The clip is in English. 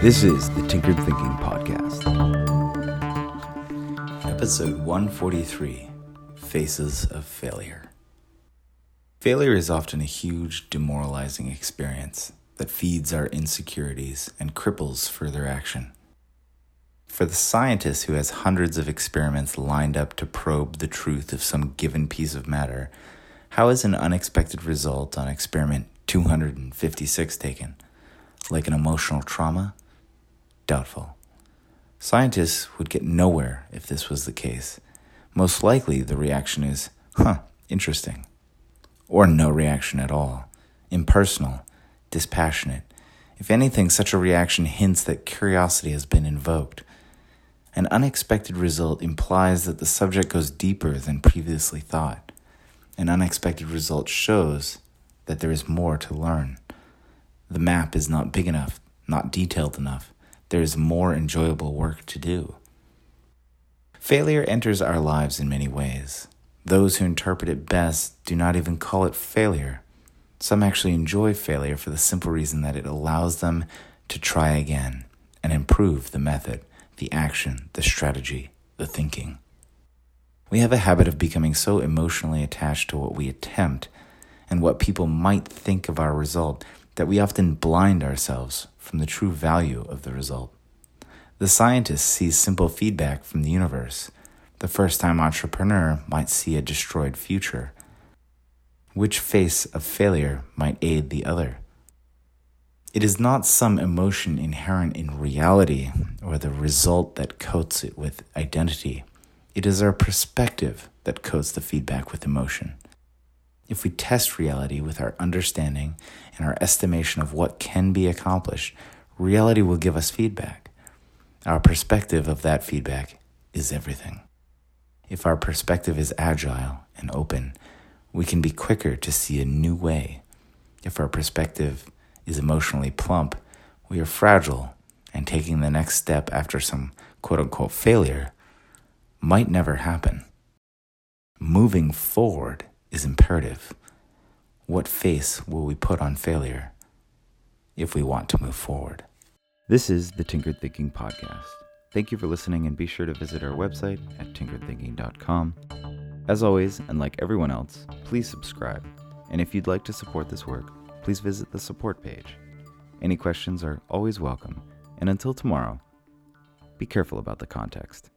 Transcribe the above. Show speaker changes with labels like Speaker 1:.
Speaker 1: This is the Tinkered Thinking Podcast.
Speaker 2: Episode 143 Faces of Failure. Failure is often a huge, demoralizing experience that feeds our insecurities and cripples further action. For the scientist who has hundreds of experiments lined up to probe the truth of some given piece of matter, how is an unexpected result on experiment 256 taken? Like an emotional trauma? Doubtful. Scientists would get nowhere if this was the case. Most likely, the reaction is, huh, interesting. Or no reaction at all. Impersonal, dispassionate. If anything, such a reaction hints that curiosity has been invoked. An unexpected result implies that the subject goes deeper than previously thought. An unexpected result shows that there is more to learn. The map is not big enough, not detailed enough. There is more enjoyable work to do. Failure enters our lives in many ways. Those who interpret it best do not even call it failure. Some actually enjoy failure for the simple reason that it allows them to try again and improve the method the action, the strategy, the thinking. We have a habit of becoming so emotionally attached to what we attempt and what people might think of our result that we often blind ourselves from the true value of the result. The scientist sees simple feedback from the universe. The first time entrepreneur might see a destroyed future. Which face of failure might aid the other? It is not some emotion inherent in reality or the result that coats it with identity. It is our perspective that coats the feedback with emotion. If we test reality with our understanding and our estimation of what can be accomplished, reality will give us feedback. Our perspective of that feedback is everything. If our perspective is agile and open, we can be quicker to see a new way. If our perspective is emotionally plump, we are fragile, and taking the next step after some quote unquote failure might never happen. Moving forward is imperative. What face will we put on failure if we want to move forward?
Speaker 1: This is the Tinkered Thinking Podcast. Thank you for listening and be sure to visit our website at tinkeredthinking.com. As always, and like everyone else, please subscribe. And if you'd like to support this work, please visit the support page. Any questions are always welcome, and until tomorrow, be careful about the context.